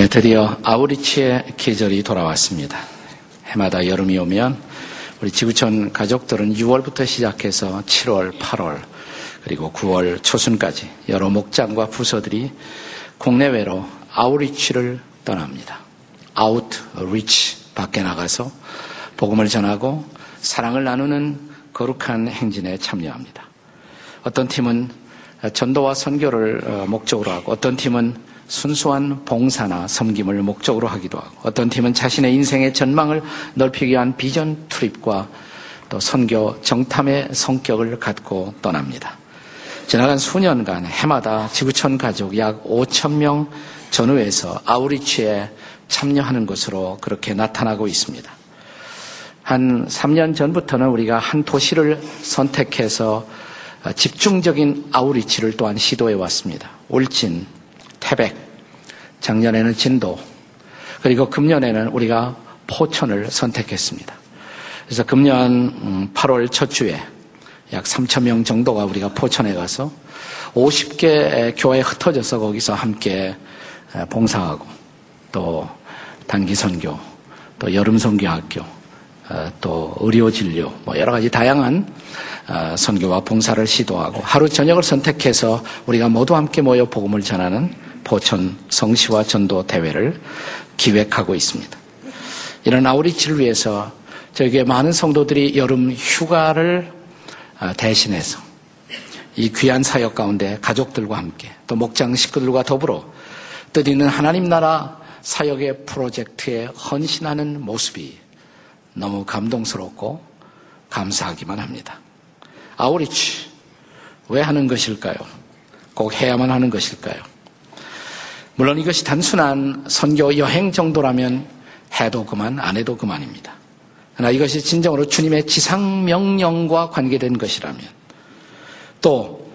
네, 드디어 아우리치의 계절이 돌아왔습니다. 해마다 여름이 오면 우리 지구촌 가족들은 6월부터 시작해서 7월, 8월, 그리고 9월 초순까지 여러 목장과 부서들이 국내외로 아우리치를 떠납니다. 아웃리치 밖에 나가서 복음을 전하고 사랑을 나누는 거룩한 행진에 참여합니다. 어떤 팀은 전도와 선교를 어, 목적으로 하고 어떤 팀은 순수한 봉사나 섬김을 목적으로 하기도 하고 어떤 팀은 자신의 인생의 전망을 넓히기 위한 비전 투립과 또 선교 정탐의 성격을 갖고 떠납니다. 지나간 수년간 해마다 지구촌 가족 약 5천 명 전후에서 아우리치에 참여하는 것으로 그렇게 나타나고 있습니다. 한 3년 전부터는 우리가 한 도시를 선택해서 집중적인 아우리치를 또한 시도해 왔습니다. 울진, 태백, 작년에는 진도, 그리고 금년에는 우리가 포천을 선택했습니다. 그래서 금년 8월 음, 첫 주에 약 3천 명 정도가 우리가 포천에 가서 50개 교회에 흩어져서 거기서 함께 봉사하고 또 단기 선교, 또 여름 선교학교, 어, 또 의료 진료, 뭐 여러 가지 다양한 어, 선교와 봉사를 시도하고 하루 저녁을 선택해서 우리가 모두 함께 모여 복음을 전하는 포천 성시와 전도 대회를 기획하고 있습니다. 이런 아우리치를 위해서 저에게 많은 성도들이 여름 휴가를 어, 대신해서 이 귀한 사역 가운데 가족들과 함께 또 목장 식구들과 더불어 뜻있는 하나님 나라 사역의 프로젝트에 헌신하는 모습이 너무 감동스럽고 감사하기만 합니다. 아우리치 왜 하는 것일까요? 꼭 해야만 하는 것일까요? 물론 이것이 단순한 선교 여행 정도라면 해도 그만, 안 해도 그만입니다. 그러나 이것이 진정으로 주님의 지상 명령과 관계된 것이라면 또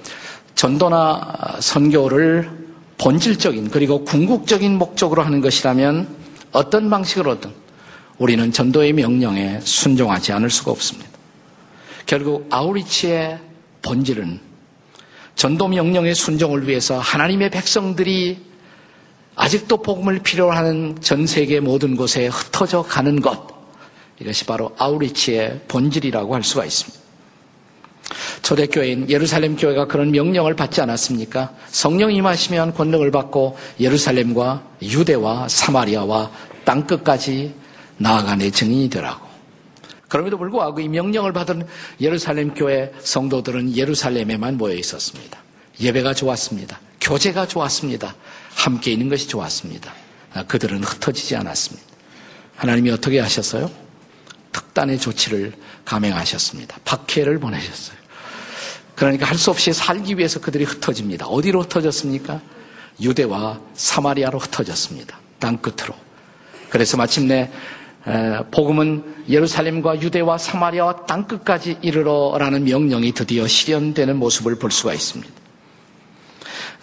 전도나 선교를 본질적인 그리고 궁극적인 목적으로 하는 것이라면 어떤 방식으로든 우리는 전도의 명령에 순종하지 않을 수가 없습니다. 결국 아우리치의 본질은 전도 명령의 순종을 위해서 하나님의 백성들이 아직도 복음을 필요로 하는 전 세계 모든 곳에 흩어져 가는 것. 이것이 바로 아우리치의 본질이라고 할 수가 있습니다. 초대교회인 예루살렘 교회가 그런 명령을 받지 않았습니까? 성령 임하시면 권능을 받고 예루살렘과 유대와 사마리아와 땅끝까지 나아가는 증인이 되라고. 그럼에도 불구하고 이 명령을 받은 예루살렘 교회 성도들은 예루살렘에만 모여 있었습니다. 예배가 좋았습니다. 교제가 좋았습니다. 함께 있는 것이 좋았습니다. 아, 그들은 흩어지지 않았습니다. 하나님이 어떻게 하셨어요? 특단의 조치를 감행하셨습니다. 박해를 보내셨어요. 그러니까 할 수 없이 살기 위해서 그들이 흩어집니다. 어디로 흩어졌습니까? 유대와 사마리아로 흩어졌습니다. 땅 끝으로. 그래서 마침내 복음은 예루살렘과 유대와 사마리아와 땅 끝까지 이르러라는 명령이 드디어 실현되는 모습을 볼 수가 있습니다.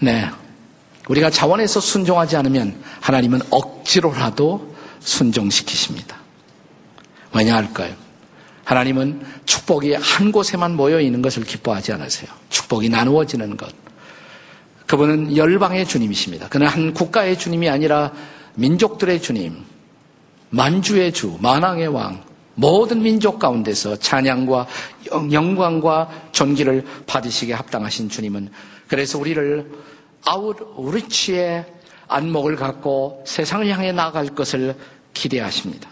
네. 우리가 자원에서 순종하지 않으면 하나님은 억지로라도 순종시키십니다. 왜냐 할까요? 하나님은 축복이 한 곳에만 모여 있는 것을 기뻐하지 않으세요. 축복이 나누어지는 것. 그분은 열방의 주님이십니다. 그는 한 국가의 주님이 아니라 민족들의 주님, 만주의 주, 만왕의 왕, 모든 민족 가운데서 찬양과 영광과 존귀를 받으시게 합당하신 주님은 그래서 우리를 아우리치의 안목을 갖고 세상을 향해 나아갈 것을 기대하십니다.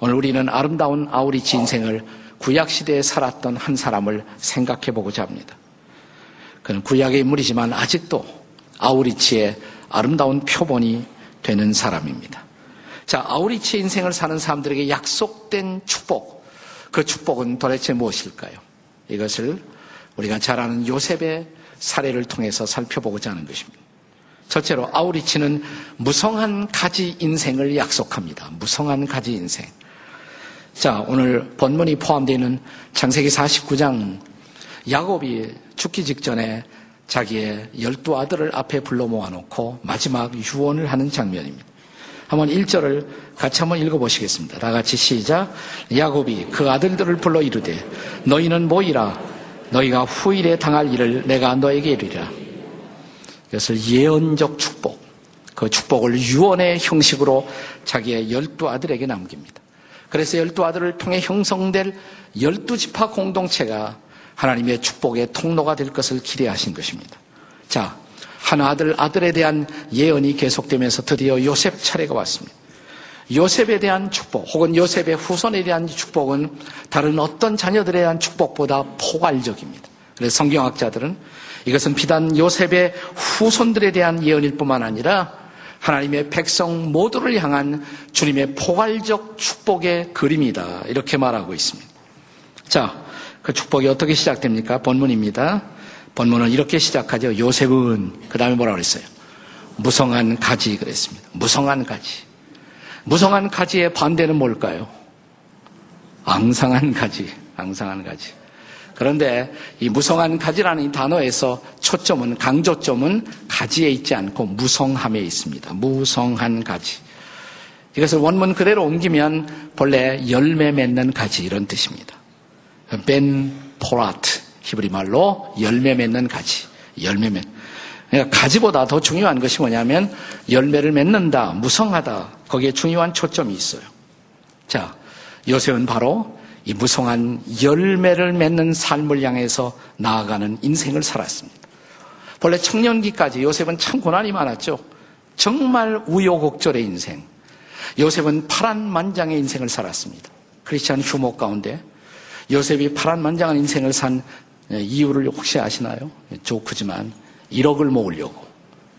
오늘 우리는 아름다운 아우리치 인생을 구약시대에 살았던 한 사람을 생각해 보고자 합니다. 그는 구약의 인물이지만 아직도 아우리치의 아름다운 표본이 되는 사람입니다. 자, 아우리치의 인생을 사는 사람들에게 약속된 축복. 그 축복은 도대체 무엇일까요? 이것을 우리가 잘 아는 요셉의 사례를 통해서 살펴보고자 하는 것입니다. 첫째로 아우리치는 무성한 가지 인생을 약속합니다. 무성한 가지 인생. 자, 오늘 본문이 포함되어 있는 창세기 49장 야곱이 죽기 직전에 자기의 열두 아들을 앞에 불러 모아놓고 마지막 유언을 하는 장면입니다. 한번 1절을 같이 한번 읽어보시겠습니다. 다 같이 시작. 야곱이 그 아들들을 불러 이르되 너희는 모이라 너희가 후일에 당할 일을 내가 너에게 이르리라. 이것을 예언적 축복. 그 축복을 유언의 형식으로 자기의 열두 아들에게 남깁니다. 그래서 열두 아들을 통해 형성될 열두 지파 공동체가 하나님의 축복의 통로가 될 것을 기대하신 것입니다. 자, 한 아들, 아들에 대한 예언이 계속되면서 드디어 요셉 차례가 왔습니다. 요셉에 대한 축복, 혹은 요셉의 후손에 대한 축복은 다른 어떤 자녀들에 대한 축복보다 포괄적입니다. 그래서 성경학자들은 이것은 비단 요셉의 후손들에 대한 예언일 뿐만 아니라 하나님의 백성 모두를 향한 주님의 포괄적 축복의 그림이다. 이렇게 말하고 있습니다. 자, 그 축복이 어떻게 시작됩니까? 본문입니다. 본문은 이렇게 시작하죠. 요셉은, 그 다음에 뭐라 그랬어요? 무성한 가지 그랬습니다. 무성한 가지. 무성한 가지의 반대는 뭘까요? 앙상한 가지, 앙상한 가지. 그런데 이 무성한 가지라는 이 단어에서 초점은, 강조점은 가지에 있지 않고 무성함에 있습니다. 무성한 가지. 이것을 원문 그대로 옮기면 본래 열매 맺는 가지 이런 뜻입니다. 벤 포라트 히브리 말로 열매 맺는 가지. 열매 맺. 그러니까 가지보다 더 중요한 것이 뭐냐면 열매를 맺는다, 무성하다. 거기에 중요한 초점이 있어요. 자, 요셉은 바로 이 무성한 열매를 맺는 삶을 향해서 나아가는 인생을 살았습니다. 본래 청년기까지 요셉은 참 고난이 많았죠. 정말 우여곡절의 인생. 요셉은 파란만장의 인생을 살았습니다. 크리스찬 휴목 가운데 요셉이 파란만장한 인생을 산 이유를 혹시 아시나요? 조크지만 1억을 모으려고.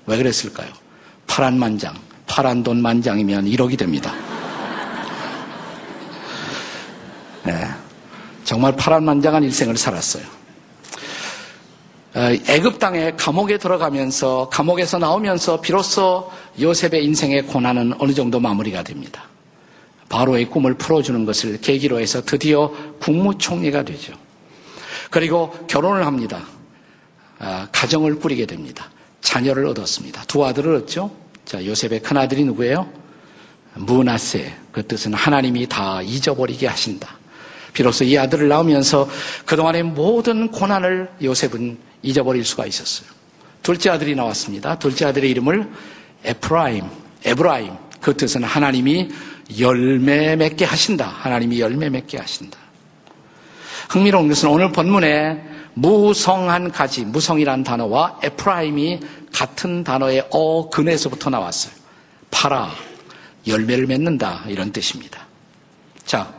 왜 그랬을까요? 파란 만장. 파란 돈 만장이면 1억이 됩니다. 네. 정말 파란 만장한 일생을 살았어요. 어, 애굽 땅에 감옥에 들어가면서 감옥에서 나오면서 비로소 요셉의 인생의 고난은 어느 정도 마무리가 됩니다. 바로의 꿈을 풀어주는 것을 계기로 해서 드디어 국무총리가 되죠. 그리고 결혼을 합니다. 아, 가정을 꾸리게 됩니다. 자녀를 얻었습니다. 두 아들을 얻죠. 자, 요셉의 큰 아들이 누구예요? 무나세. 그 뜻은 하나님이 다 잊어버리게 하신다. 비로소 이 아들을 낳으면서 그동안의 모든 고난을 요셉은 잊어버릴 수가 있었어요. 둘째 아들이 나왔습니다. 둘째 아들의 이름을 에프라임, 에브라임. 그 뜻은 하나님이 열매 맺게 하신다. 하나님이 열매 맺게 하신다. 흥미로운 것은 오늘 본문에 무성한 가지, 무성이란 단어와 에프라임이 같은 단어의 어근에서부터 나왔어요. 파라, 열매를 맺는다. 이런 뜻입니다. 자,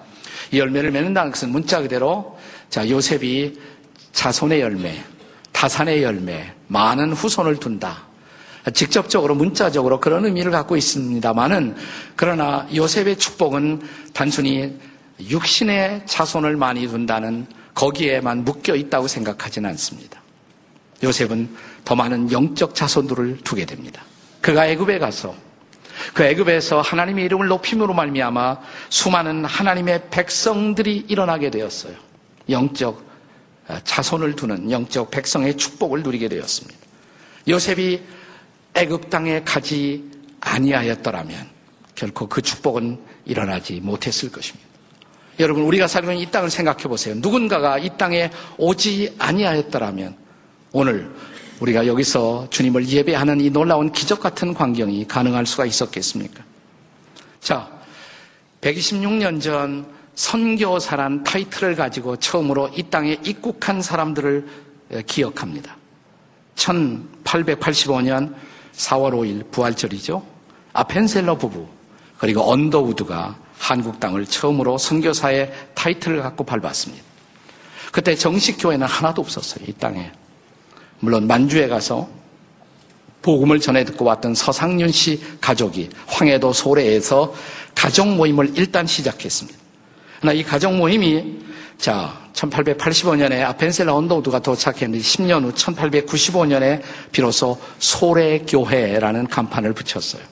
이 열매를 맺는다는 것은 문자 그대로 자, 요셉이 자손의 열매, 타산의 열매, 많은 후손을 둔다. 직접적으로 문자적으로 그런 의미를 갖고 있습니다만은 그러나 요셉의 축복은 단순히 육신의 자손을 많이 둔다는 거기에만 묶여 있다고 생각하지는 않습니다. 요셉은 더 많은 영적 자손들을 두게 됩니다. 그가 애굽에 가서 그 애굽에서 하나님의 이름을 높임으로 말미암아 수많은 하나님의 백성들이 일어나게 되었어요. 영적 자손을 두는 영적 백성의 축복을 누리게 되었습니다. 요셉이 애굽 땅에 가지 아니하였더라면 결코 그 축복은 일어나지 못했을 것입니다. 여러분 우리가 살고 있는 이 땅을 생각해 보세요. 누군가가 이 땅에 오지 아니하였더라면 오늘 우리가 여기서 주님을 예배하는 이 놀라운 기적 같은 광경이 가능할 수가 있었겠습니까? 자, 126년 전 선교사란 타이틀을 가지고 처음으로 이 땅에 입국한 사람들을 기억합니다. 1885년 4월 5일 부활절이죠. 아펜셀러 부부 그리고 언더우드가 한국 땅을 처음으로 선교사의 타이틀을 갖고 밟았습니다. 그때 정식 교회는 하나도 없었어요. 이 땅에. 물론 만주에 가서 복음을 전해 듣고 왔던 서상윤 씨 가족이 황해도 소래에서 가정 모임을 일단 시작했습니다. 그러나 이 가정 모임이 자 1885년에 아펜셀라 언더우드가 도착했는데 10년 후 1895년에 비로소 소래교회라는 간판을 붙였어요.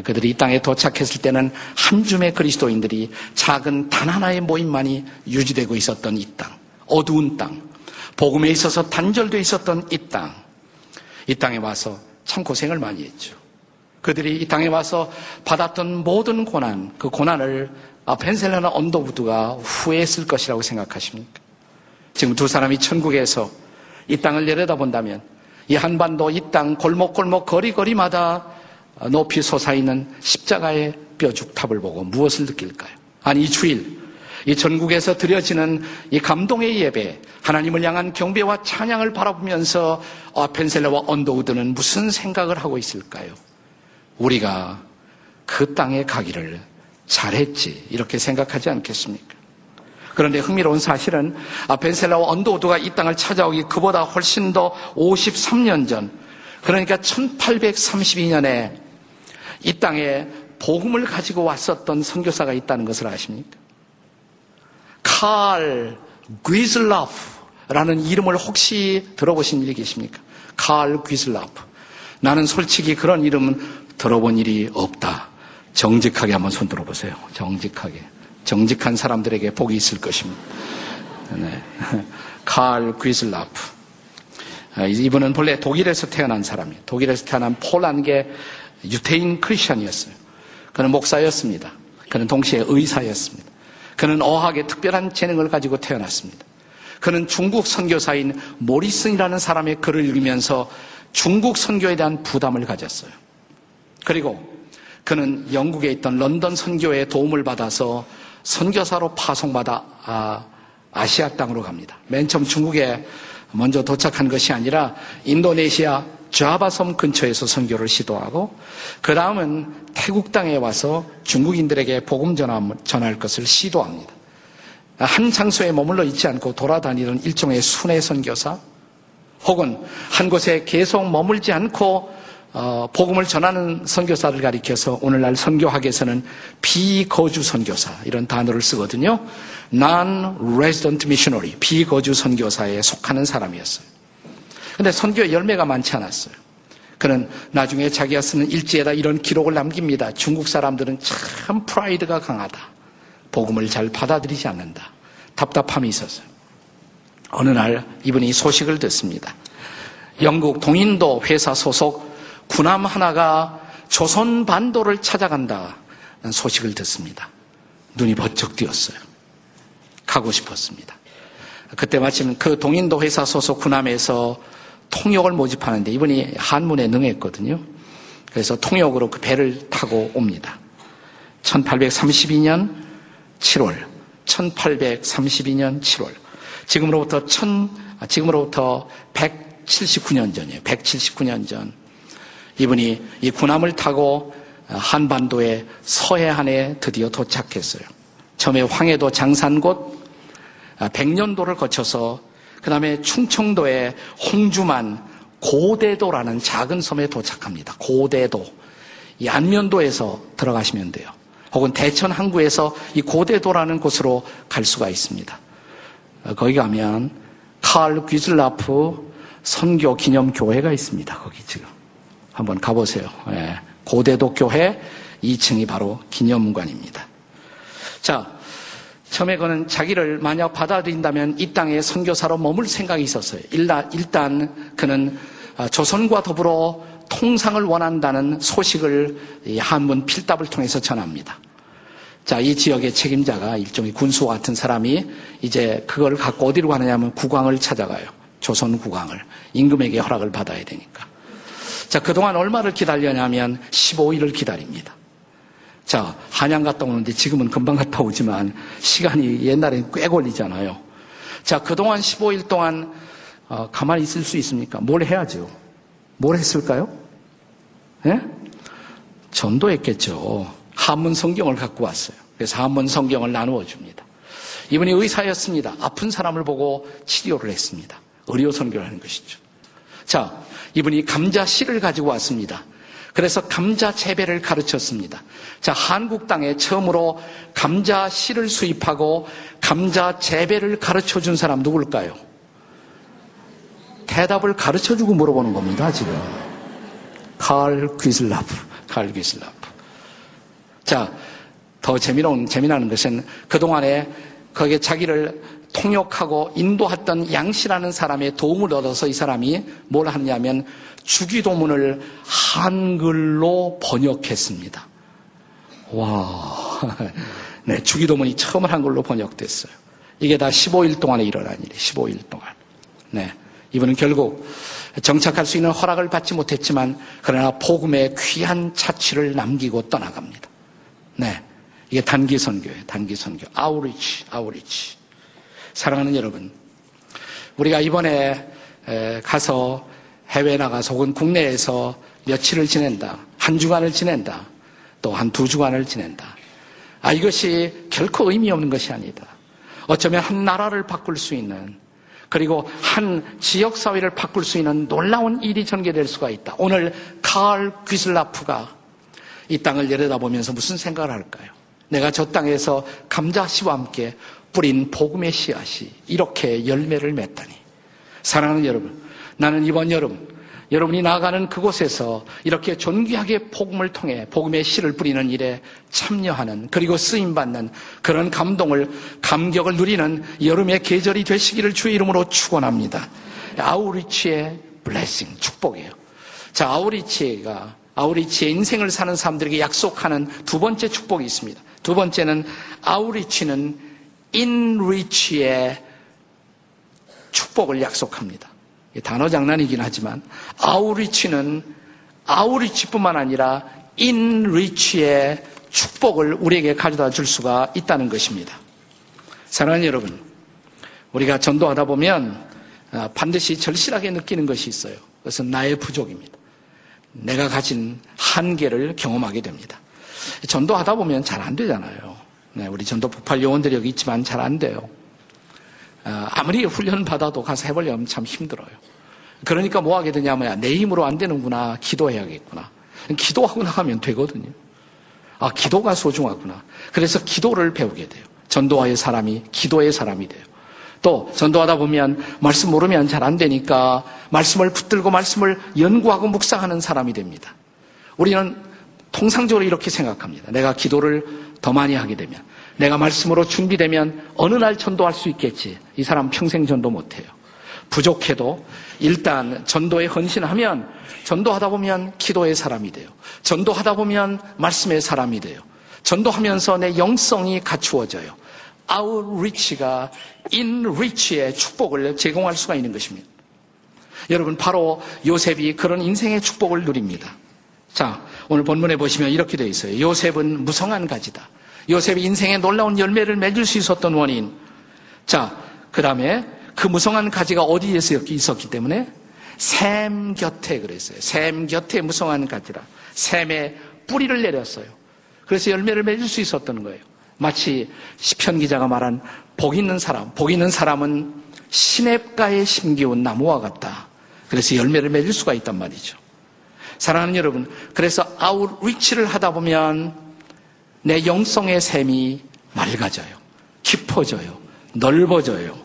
그들이 이 땅에 도착했을 때는 한 줌의 그리스도인들이 작은 단 하나의 모임만이 유지되고 있었던 이 땅, 어두운 땅, 복음에 있어서 단절되어 있었던 이 땅, 이 땅에 와서 참 고생을 많이 했죠. 그들이 이 땅에 와서 받았던 모든 고난, 그 고난을 펜셀라나 언더우드가 후회했을 것이라고 생각하십니까? 지금 두 사람이 천국에서 이 땅을 내려다본다면 이 한반도 이 땅 골목골목 거리거리마다 높이 솟아있는 십자가의 뼈죽탑을 보고 무엇을 느낄까요? 아니, 이 주일, 이 전국에서 드려지는 이 감동의 예배, 하나님을 향한 경배와 찬양을 바라보면서 펜셀러와 언더우드는 무슨 생각을 하고 있을까요? 우리가 그 땅에 가기를 잘했지 이렇게 생각하지 않겠습니까? 그런데 흥미로운 사실은 펜셀라와 언더우드가 이 땅을 찾아오기 그보다 훨씬 더 53년 전 그러니까 1832년에 이 땅에 복음을 가지고 왔었던 선교사가 있다는 것을 아십니까? 칼 귀슬라프라는 이름을 혹시 들어보신 일이 계십니까? 칼 귀슬라프. 나는 솔직히 그런 이름은 들어본 일이 없다. 정직하게 한번 손 들어보세요. 정직하게. 정직한 사람들에게 복이 있을 것입니다. 네. 칼 귀슬라프. 아, 이분은 본래 독일에서 태어난 사람이에요. 독일에서 태어난 폴란계 유태인 크리스천이었어요. 그는 목사였습니다. 그는 동시에 의사였습니다. 그는 어학에 특별한 재능을 가지고 태어났습니다. 그는 중국 선교사인 모리슨이라는 사람의 글을 읽으면서 중국 선교에 대한 부담을 가졌어요. 그리고 그는 영국에 있던 런던 선교의 도움을 받아서 선교사로 파송받아 아, 시아 땅으로 갑니다. 맨 처음 중국에 먼저 도착한 것이 아니라 인도네시아 좌바섬 근처에서 선교를 시도하고 그 다음은 태국 땅에 와서 중국인들에게 복음 전할 것을 시도합니다. 한 장소에 머물러 있지 않고 돌아다니는 일종의 순회 선교사 혹은 한 곳에 계속 머물지 않고 어, 복음을 전하는 선교사를 가리켜서 오늘날 선교학에서는 비거주 선교사 이런 단어를 쓰거든요. non-resident missionary 비거주 선교사에 속하는 사람이었어요. 근데 선교에 열매가 많지 않았어요. 그는 나중에 자기가 쓰는 일지에다 이런 기록을 남깁니다. 중국 사람들은 참 프라이드가 강하다. 복음을 잘 받아들이지 않는다. 답답함이 있었어요. 어느 날 이분이 소식을 듣습니다. 영국 동인도 회사 소속 군함 하나가 조선 반도를 찾아간다는 소식을 듣습니다. 눈이 번쩍 띄었어요. 가고 싶었습니다. 그때 마침 그 동인도 회사 소속 군함에서 통역을 모집하는데 이분이 한문에 능했거든요. 그래서 통역으로 그 배를 타고 옵니다. 1832년 7월, 1832년 7월. 지금으로부터 천, 지금으로부터 179년 전이에요. 179년 전. 이분이 이 군함을 타고 한반도의 서해안에 드디어 도착했어요. 처음에 황해도 장산곳 백년도를 거쳐서 그 다음에 충청도의 홍주만 고대도라는 작은 섬에 도착합니다. 고대도. 이 안면도에서 들어가시면 돼요. 혹은 대천 항구에서 이 고대도라는 곳으로 갈 수가 있습니다. 거기 가면 칼 귀슬라프 선교 기념 교회가 있습니다. 거기 지금. 한번 가보세요. 예. 고대도 교회 2층이 바로 기념관입니다. 자, 처음에 그는 자기를 만약 받아들인다면 이 땅에 선교사로 머물 생각이 있었어요. 일단 그는 아, 조선과 더불어 통상을 원한다는 소식을 한문 필답을 통해서 전합니다. 자, 이 지역의 책임자가 일종의 군수와 같은 사람이 이제 그걸 갖고 어디로 가느냐면 국왕을 찾아가요. 조선 국왕을. 임금에게 허락을 받아야 되니까. 자, 그동안 얼마를 기다렸냐면 15일을 기다립니다. 자, 한양 갔다 오는데 지금은 금방 갔다 오지만 시간이 옛날엔 꽤 걸리잖아요. 자, 그동안 15일 동안 어, 가만히 있을 수 있습니까? 뭘 해야죠? 뭘 했을까요? 예? 전도했겠죠. 한문 성경을 갖고 왔어요. 그래서 한문 성경을 나누어 줍니다. 이분이 의사였습니다. 아픈 사람을 보고 치료를 했습니다. 의료 선교를 하는 것이죠. 자, 이분이 감자 씨를 가지고 왔습니다. 그래서 감자 재배를 가르쳤습니다. 자, 한국 땅에 처음으로 감자 씨를 수입하고 감자 재배를 가르쳐 준 사람 누굴까요? 대답을 가르쳐 주고 물어보는 겁니다, 지금. 칼 귀슬라프, 칼 귀슬라프. 자, 더 재미로운, 재미나는 것은 그동안에 거기에 자기를 통역하고 인도했던 양씨라는 사람의 도움을 얻어서 이 사람이 뭘 하느냐면 주기도문을 한글로 번역했습니다. 와. 네, 주기도문이 처음 한글로 번역됐어요. 이게 다 15일 동안에 일어난 일이에요. 15일 동안. 네. 이분은 결국 정착할 수 있는 허락을 받지 못했지만 그러나 복음의 귀한 자취를 남기고 떠나갑니다. 네. 이게 단기 선교예요. 단기 선교. 아우리치, 아우리치. 사랑하는 여러분. 우리가 이번에 가서 해외 나가서 혹은 국내에서 며칠을 지낸다. 한 주간을 지낸다. 또 한 두 주간을 지낸다. 아, 이것이 결코 의미 없는 것이 아니다. 어쩌면 한 나라를 바꿀 수 있는 그리고 한 지역 사회를 바꿀 수 있는 놀라운 일이 전개될 수가 있다. 오늘 카얼 귀슬라프가 이 땅을 내려다보면서 무슨 생각을 할까요? 내가 저 땅에서 감자 씨와 함께 뿌린 복음의 씨앗이 이렇게 열매를 맺다니. 사랑하는 여러분, 나는 이번 여름 여러분이 나아가는 그곳에서 이렇게 존귀하게 복음을 통해 복음의 씨를 뿌리는 일에 참여하는 그리고 쓰임받는 그런 감동을 감격을 누리는 여름의 계절이 되시기를 주의 이름으로 축원합니다. 아우리치의 블레싱 축복이에요. 자 아우리치가 아우리치의 인생을 사는 사람들에게 약속하는 두 번째 축복이 있습니다. 두 번째는 아우리치는 인리치의 축복을 약속합니다. 단어 장난이긴 하지만 아우리치는 아우리치뿐만 아니라 인리치의 축복을 우리에게 가져다 줄 수가 있다는 것입니다. 사랑하는 여러분, 우리가 전도하다 보면 아, 반드시 절실하게 느끼는 것이 있어요. 그것은 나의 부족입니다. 내가 가진 한계를 경험하게 됩니다. 전도하다 보면 잘 안 되잖아요. 네, 우리 전도 폭발 요원들이 여기 있지만 잘 안 돼요. 아, 아무리 훈련 받아도 가서 해보려면 참 힘들어요. 그러니까 뭐 하게 되냐면 내 힘으로 안 되는구나. 기도해야겠구나. 기도하고 나가면 되거든요. 아, 기도가 소중하구나. 그래서 기도를 배우게 돼요. 전도와의 사람이 기도의 사람이 돼요. 또 전도하다 보면 말씀 모르면 잘 안 되니까 말씀을 붙들고 말씀을 연구하고 묵상하는 사람이 됩니다. 우리는 통상적으로 이렇게 생각합니다. 내가 기도를 더 많이 하게 되면 내가 말씀으로 준비되면 어느 날 전도할 수 있겠지. 이 사람 평생 전도 못해요. 부족해도 일단 전도에 헌신하면 전도하다 보면 기도의 사람이 돼요. 전도하다 보면 말씀의 사람이 돼요. 전도하면서 내 영성이 갖추어져요. 아웃리치가 인리치의 축복을 제공할 수가 있는 것입니다. 여러분 바로 요셉이 그런 인생의 축복을 누립니다. 자, 오늘 본문에 보시면 이렇게 되어 있어요. 요셉은 무성한 가지다. 요셉이 인생의 놀라운 열매를 맺을 수 있었던 원인. 자, 그 다음에 그 무성한 가지가 어디에 있었기 때문에 샘 곁에 그랬어요. 샘 곁에 무성한 가지라. 샘에 뿌리를 내렸어요. 그래서 열매를 맺을 수 있었던 거예요. 마치 시편 기자가 말한 복 있는 사람, 복 있는 사람은 시냇가에 심기운 나무와 같다. 그래서 열매를 맺을 수가 있단 말이죠. 사랑하는 여러분, 그래서 아웃리치를 하다 보면 내 영성의 샘이 맑아져요. 깊어져요. 넓어져요.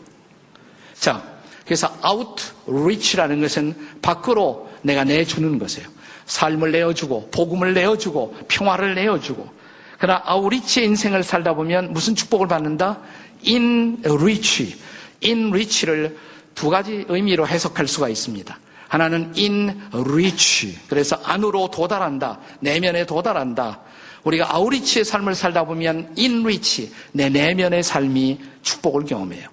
자, 그래서 아웃리치라는 것은 밖으로 내가 내주는 것이에요. 삶을 내어주고, 복음을 내어주고, 평화를 내어주고. 그러나 아웃리치의 인생을 살다 보면 무슨 축복을 받는다? 인리치. 인리치를 두 가지 의미로 해석할 수가 있습니다. 하나는 in reach. 그래서 안으로 도달한다. 내면에 도달한다. 우리가 아우리치의 삶을 살다 보면 in reach. 내 내면의 삶이 축복을 경험해요.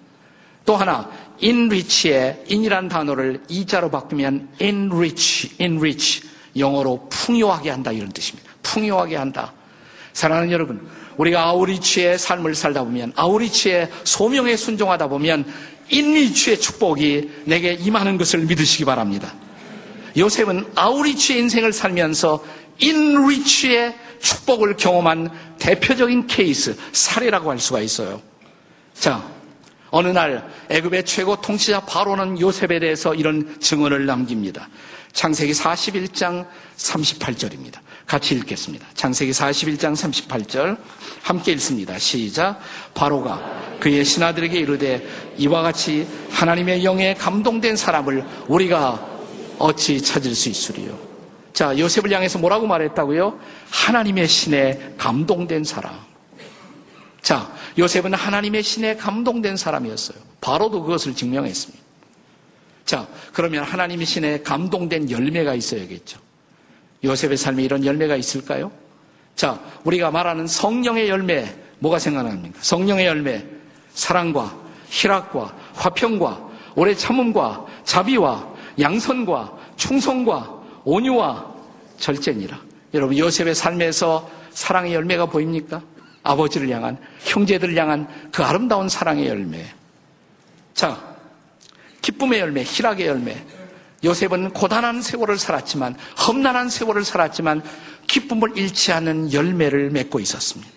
또 하나, in reach의 in이라는 단어를 이자로 바꾸면 enrich, enrich. 영어로 풍요하게 한다. 이런 뜻입니다. 풍요하게 한다. 사랑하는 여러분, 우리가 아우리치의 삶을 살다 보면, 아우리치의 소명에 순종하다 보면 인리치의 축복이 내게 임하는 것을 믿으시기 바랍니다. 요셉은 아우리치의 인생을 살면서 인리치의 축복을 경험한 대표적인 케이스, 사례라고 할 수가 있어요. 자, 어느 날 애굽의 최고 통치자 바로는 요셉에 대해서 이런 증언을 남깁니다. 창세기 41장 38절입니다. 같이 읽겠습니다. 창세기 41장 38절 함께 읽습니다. 시작. 바로가 그의 신하들에게 이르되 이와 같이 하나님의 영에 감동된 사람을 우리가 어찌 찾을 수 있으리요. 자, 요셉을 향해서 뭐라고 말했다고요? 하나님의 신에 감동된 사람. 자, 요셉은 하나님의 신에 감동된 사람이었어요. 바로도 그것을 증명했습니다. 자, 그러면 하나님의 신에 감동된 열매가 있어야겠죠. 요셉의 삶에 이런 열매가 있을까요? 자, 우리가 말하는 성령의 열매, 뭐가 생각납니까? 성령의 열매, 사랑과 희락과 화평과 오래 참음과 자비와 양선과 충성과 온유와 절제니라. 여러분 요셉의 삶에서 사랑의 열매가 보입니까? 아버지를 향한 형제들을 향한 그 아름다운 사랑의 열매. 자, 기쁨의 열매, 희락의 열매. 요셉은 고단한 세월을 살았지만 험난한 세월을 살았지만 기쁨을 잃지 않는 열매를 맺고 있었습니다.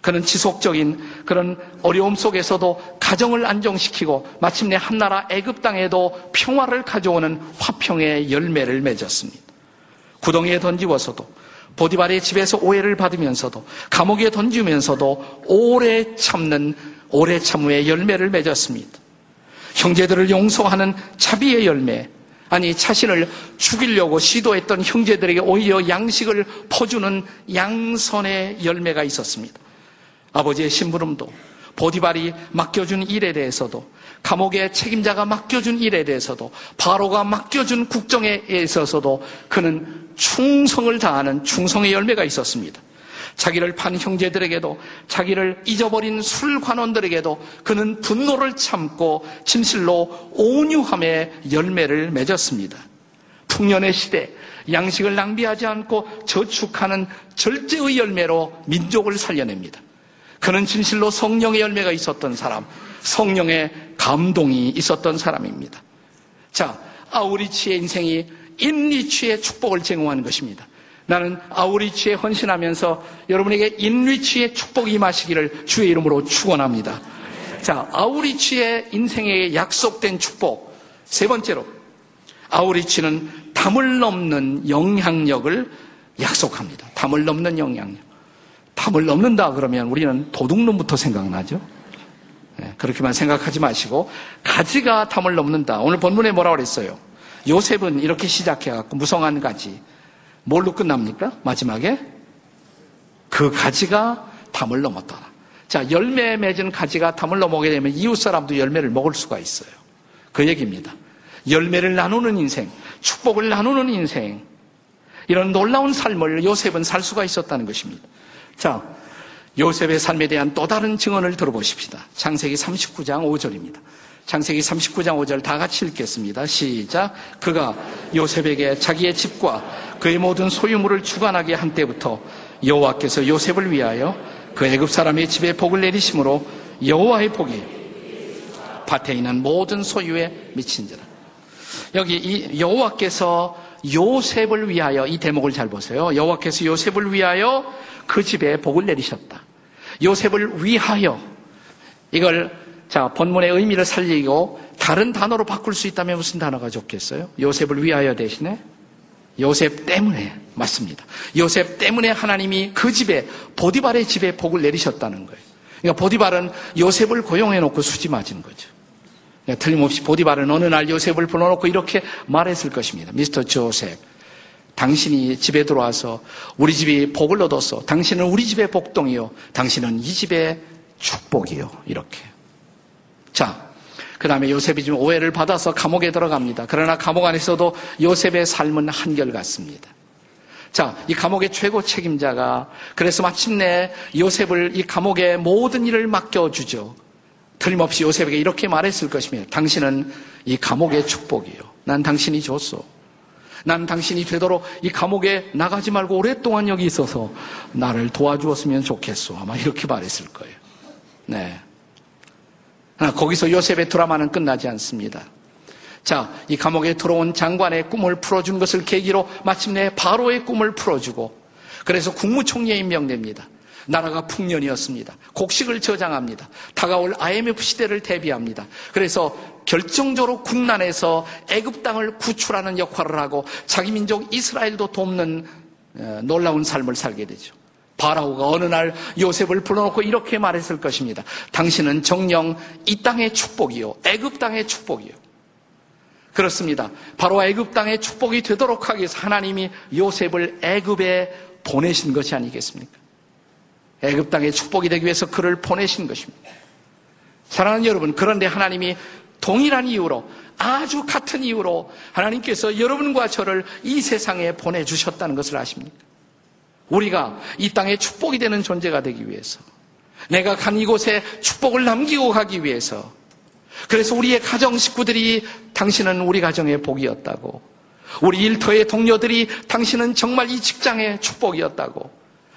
그는 지속적인 그런 어려움 속에서도 가정을 안정시키고 마침내 한나라 애굽 땅에도 평화를 가져오는 화평의 열매를 맺었습니다. 구덩이에 던지워서도 보디발의 집에서 오해를 받으면서도 감옥에 던지면서도 오래 참는 오래 참음의 열매를 맺었습니다. 형제들을 용서하는 자비의 열매, 아니 자신을 죽이려고 시도했던 형제들에게 오히려 양식을 퍼주는 양선의 열매가 있었습니다. 아버지의 심부름도 보디발이 맡겨준 일에 대해서도 감옥의 책임자가 맡겨준 일에 대해서도 바로가 맡겨준 국정에 있어서도 그는 충성을 다하는 충성의 열매가 있었습니다. 자기를 판 형제들에게도 자기를 잊어버린 술관원들에게도 그는 분노를 참고 진실로 온유함의 열매를 맺었습니다. 풍년의 시대 양식을 낭비하지 않고 저축하는 절제의 열매로 민족을 살려냅니다. 그는 진실로 성령의 열매가 있었던 사람, 성령의 감동이 있었던 사람입니다. 자, 아우리치의 인생이 인리치의 축복을 제공하는 것입니다. 나는 아우리치에 헌신하면서 여러분에게 인리치의 축복이 임하시기를 주의 이름으로 축원합니다. 자, 아우리치의 인생에 약속된 축복. 세 번째로 아우리치는 담을 넘는 영향력을 약속합니다. 담을 넘는 영향력. 담을 넘는다 그러면 우리는 도둑놈부터 생각나죠. 네, 그렇게만 생각하지 마시고 가지가 담을 넘는다. 오늘 본문에 뭐라고 그랬어요? 요셉은 이렇게 시작해갖고 무성한 가지. 뭘로 끝납니까? 마지막에 그 가지가 담을 넘었다. 자, 열매 맺은 가지가 담을 넘어게 되면 이웃 사람도 열매를 먹을 수가 있어요. 그 얘기입니다. 열매를 나누는 인생, 축복을 나누는 인생, 이런 놀라운 삶을 요셉은 살 수가 있었다는 것입니다. 자, 요셉의 삶에 대한 또 다른 증언을 들어보십시다. 창세기 39장 5절입니다. 창세기 39장 5절 다 같이 읽겠습니다. 시작. 그가 요셉에게 자기의 집과 그의 모든 소유물을 주관하게 한 때부터 여호와께서 요셉을 위하여 그 애굽 사람의 집에 복을 내리심으로 여호와의 복이 밭에 있는 모든 소유에 미친지라. 여기 이 여호와께서 요셉을 위하여 이 대목을 잘 보세요. 여호와께서 요셉을 위하여 그 집에 복을 내리셨다. 요셉을 위하여 이걸 자 본문의 의미를 살리고 다른 단어로 바꿀 수 있다면 무슨 단어가 좋겠어요? 요셉을 위하여 대신에 요셉 때문에 맞습니다. 요셉 때문에 하나님이 그 집에 보디발의 집에 복을 내리셨다는 거예요. 그러니까 보디발은 요셉을 고용해 놓고 수지 맞은 거죠. 그러니까 틀림없이 보디발은 어느 날 요셉을 불러놓고 이렇게 말했을 것입니다. 미스터 조셉. 당신이 집에 들어와서 우리 집이 복을 얻었어. 당신은 우리 집의 복동이요. 당신은 이 집의 축복이요. 이렇게. 자, 그 다음에 요셉이 좀 오해를 받아서 감옥에 들어갑니다. 그러나 감옥 안에서도 요셉의 삶은 한결같습니다. 자, 이 감옥의 최고 책임자가 그래서 마침내 요셉을 이 감옥의 모든 일을 맡겨주죠. 틀림없이 요셉에게 이렇게 말했을 것이며 당신은 이 감옥의 축복이요. 난 당신이 줬어. 난 당신이 되도록 이 감옥에 나가지 말고 오랫동안 여기 있어서 나를 도와주었으면 좋겠소. 아마 이렇게 말했을 거예요. 네. 거기서 요셉의 드라마는 끝나지 않습니다. 자, 이 감옥에 들어온 장관의 꿈을 풀어준 것을 계기로 마침내 바로의 꿈을 풀어주고 그래서 국무총리에 임명됩니다. 나라가 풍년이었습니다. 곡식을 저장합니다. 다가올 IMF 시대를 대비합니다. 그래서 결정적으로 국난에서 애굽 땅을 구출하는 역할을 하고 자기 민족 이스라엘도 돕는 어, 놀라운 삶을 살게 되죠. 바라오가 어느 날 요셉을 불러놓고 이렇게 말했을 것입니다. 당신은 정령 이 땅의 축복이요. 애굽 땅의 축복이요. 그렇습니다. 바로 애굽 땅의 축복이 되도록 하기 위해서 하나님이 요셉을 애굽에 보내신 것이 아니겠습니까? 애굽 땅의 축복이 되기 위해서 그를 보내신 것입니다. 사랑하는 여러분, 그런데 하나님이 동일한 이유로 아주 같은 이유로 하나님께서 여러분과 저를 이 세상에 보내주셨다는 것을 아십니까? 우리가 이 땅에 축복이 되는 존재가 되기 위해서 내가 간 이곳에 축복을 남기고 가기 위해서 그래서 우리의 가정 식구들이 당신은 우리 가정의 복이었다고. 우리 일터의 동료들이 당신은 정말 이 직장의 축복이었다고.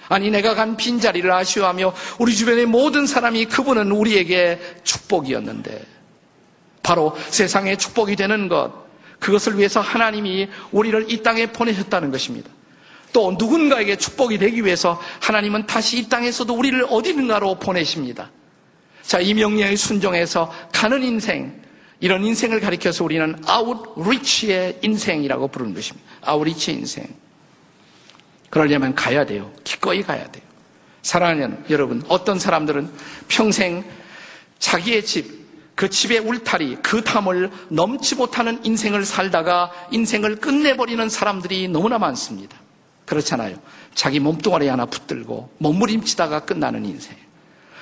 아니, 내가 간 빈자리를 아쉬워하며 우리 주변의 모든 사람이 그분은 우리에게 축복이었는데. 바로 세상의 축복이 되는 것. 그것을 위해서 하나님이 우리를 이 땅에 보내셨다는 것입니다. 또 누군가에게 축복이 되기 위해서 하나님은 다시 이 땅에서도 우리를 어디든가로 보내십니다. 자, 이 명령에 순종해서 가는 인생, 이런 인생을 가리켜서 우리는 아웃리치의 인생이라고 부르는 것입니다. 아웃리치의 인생. 그러려면 가야 돼요. 기꺼이 가야 돼요. 사랑하는 여러분, 어떤 사람들은 평생 자기의 집, 그 집의 울타리, 그 탐을 넘지 못하는 인생을 살다가 인생을 끝내버리는 사람들이 너무나 많습니다. 그렇잖아요. 자기 몸뚱아리 하나 붙들고 몸부림치다가 끝나는 인생.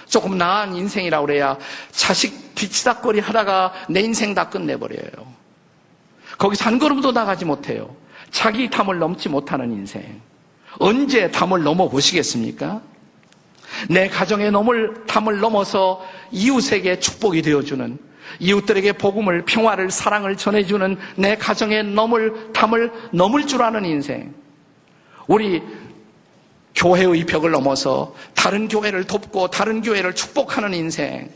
조금 나은 인생이라고 그래야 자식 뒤치다거리 하다가 내 인생 다 끝내버려요. 거기서 한 걸음도 나가지 못해요. 자기 탐을 넘지 못하는 인생. 언제 탐을 넘어 보시겠습니까? 내 가정의 넘을 탐을 넘어서 이웃에게 축복이 되어주는 이웃들에게 복음을 평화를 사랑을 전해주는 내 가정의 넘을 탐을 넘을 줄 아는 인생. 우리 교회의 벽을 넘어서 다른 교회를 돕고 다른 교회를 축복하는 인생.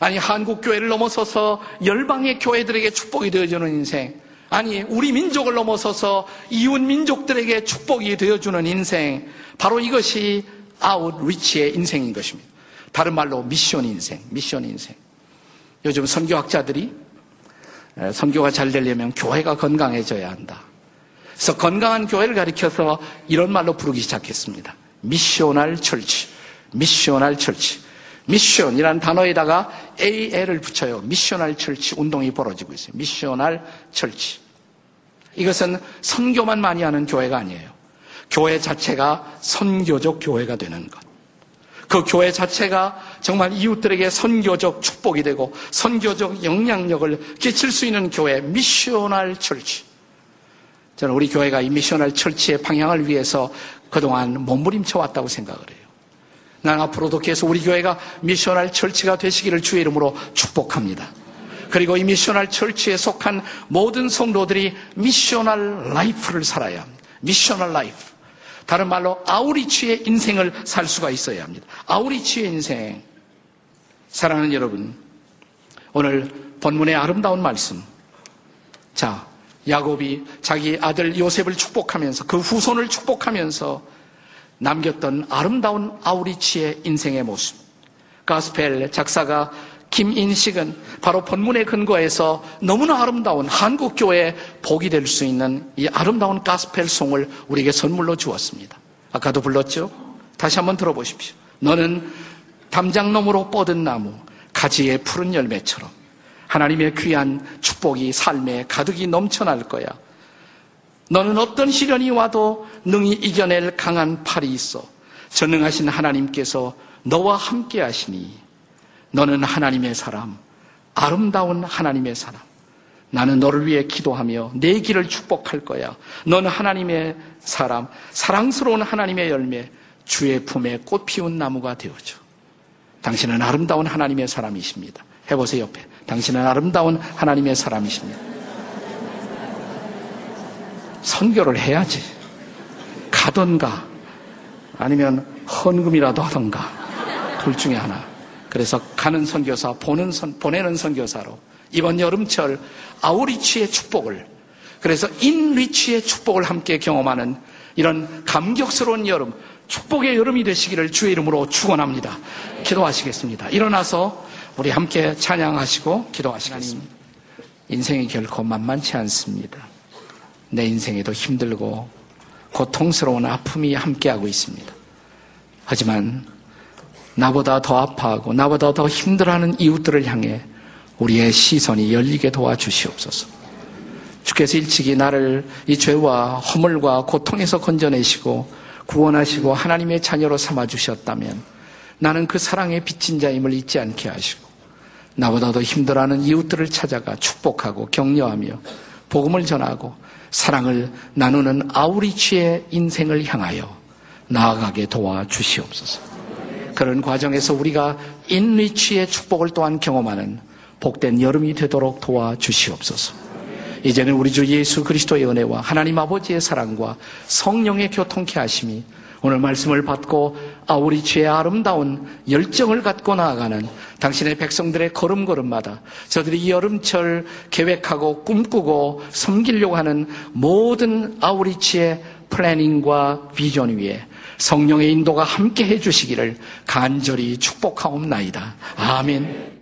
아니, 한국 교회를 넘어서서 열방의 교회들에게 축복이 되어주는 인생. 아니, 우리 민족을 넘어서서 이웃 민족들에게 축복이 되어주는 인생. 바로 이것이 아웃리치의 인생인 것입니다. 다른 말로 미션 인생, 미션 인생. 요즘 선교학자들이 선교가 잘 되려면 교회가 건강해져야 한다. 그래서 건강한 교회를 가리켜서 이런 말로 부르기 시작했습니다. missional church. missional church. mission이라는 단어에다가 AL을 붙여요. missional church 운동이 벌어지고 있어요. missional church. 이것은 선교만 많이 하는 교회가 아니에요. 교회 자체가 선교적 교회가 되는 것. 그 교회 자체가 정말 이웃들에게 선교적 축복이 되고 선교적 영향력을 끼칠 수 있는 교회, missional church. 저는 우리 교회가 이 missional church의 방향을 위해서 그동안 몸부림쳐 왔다고 생각을 해요. 난 앞으로도 계속 우리 교회가 missional church가 되시기를 주의 이름으로 축복합니다. 그리고 이 missional church에 속한 모든 성도들이 missional life를 살아야 합니다. missional life. 다른 말로 outreach의 인생을 살 수가 있어야 합니다. outreach의 인생. 사랑하는 여러분, 오늘 본문의 아름다운 말씀. 자, 야곱이 자기 아들 요셉을 축복하면서 그 후손을 축복하면서 남겼던 아름다운 아우리치의 인생의 모습. 가스펠 작사가 김인식은 바로 본문의 근거에서 너무나 아름다운 한국교회의 복이 될 수 있는 이 아름다운 가스펠송을 우리에게 선물로 주었습니다. 아까도 불렀죠? 다시 한번 들어보십시오. 너는 담장놈으로 뻗은 나무, 가지의 푸른 열매처럼 하나님의 귀한 축복이 삶에 가득이 넘쳐날 거야. 너는 어떤 시련이 와도 능히 이겨낼 강한 팔이 있어. 전능하신 하나님께서 너와 함께 하시니 너는 하나님의 사람, 아름다운 하나님의 사람. 나는 너를 위해 기도하며 내 길을 축복할 거야. 너는 하나님의 사람, 사랑스러운 하나님의 열매, 주의 품에 꽃 피운 나무가 되어줘. 당신은 아름다운 하나님의 사람이십니다. 해보세요, 옆에. 당신은 아름다운 하나님의 사람이십니다. 선교를 해야지. 가던가, 아니면 헌금이라도 하던가. 둘 중에 하나. 그래서 가는 선교사, 보는 선, 보내는 선교사로 이번 여름철 아우리치의 축복을 그래서 인리치의 축복을 함께 경험하는 이런 감격스러운 여름, 축복의 여름이 되시기를 주의 이름으로 축원합니다. 기도하시겠습니다. 일어나서 우리 함께 찬양하시고 기도하시겠습니다. 인생이 결코 만만치 않습니다. 내 인생에도 힘들고 고통스러운 아픔이 함께하고 있습니다. 하지만 나보다 더 아파하고 나보다 더 힘들어하는 이웃들을 향해 우리의 시선이 열리게 도와주시옵소서. 주께서 일찍이 나를 이 죄와 허물과 고통에서 건져내시고 구원하시고 하나님의 자녀로 삼아주셨다면 나는 그 사랑의 빚진 자임을 잊지 않게 하시고 나보다 도 힘들어하는 이웃들을 찾아가 축복하고 격려하며 복음을 전하고 사랑을 나누는 아우리치의 인생을 향하여 나아가게 도와 주시옵소서. 그런 과정에서 우리가 인리치의 축복을 또한 경험하는 복된 여름이 되도록 도와 주시옵소서. 이제는 우리 주 예수 그리스도의 은혜와 하나님 아버지의 사랑과 성령의 교통케 하심이 오늘 말씀을 받고 아 우리 죄의 아름다운 열정을 갖고 나아가는 당신의 백성들의 걸음걸음마다 저들이 이 여름철 계획하고 꿈꾸고 섬기려고 하는 모든 아우리치의 플래닝과 비전 위에 성령의 인도가 함께 해주시기를 간절히 축복하옵나이다. 아멘.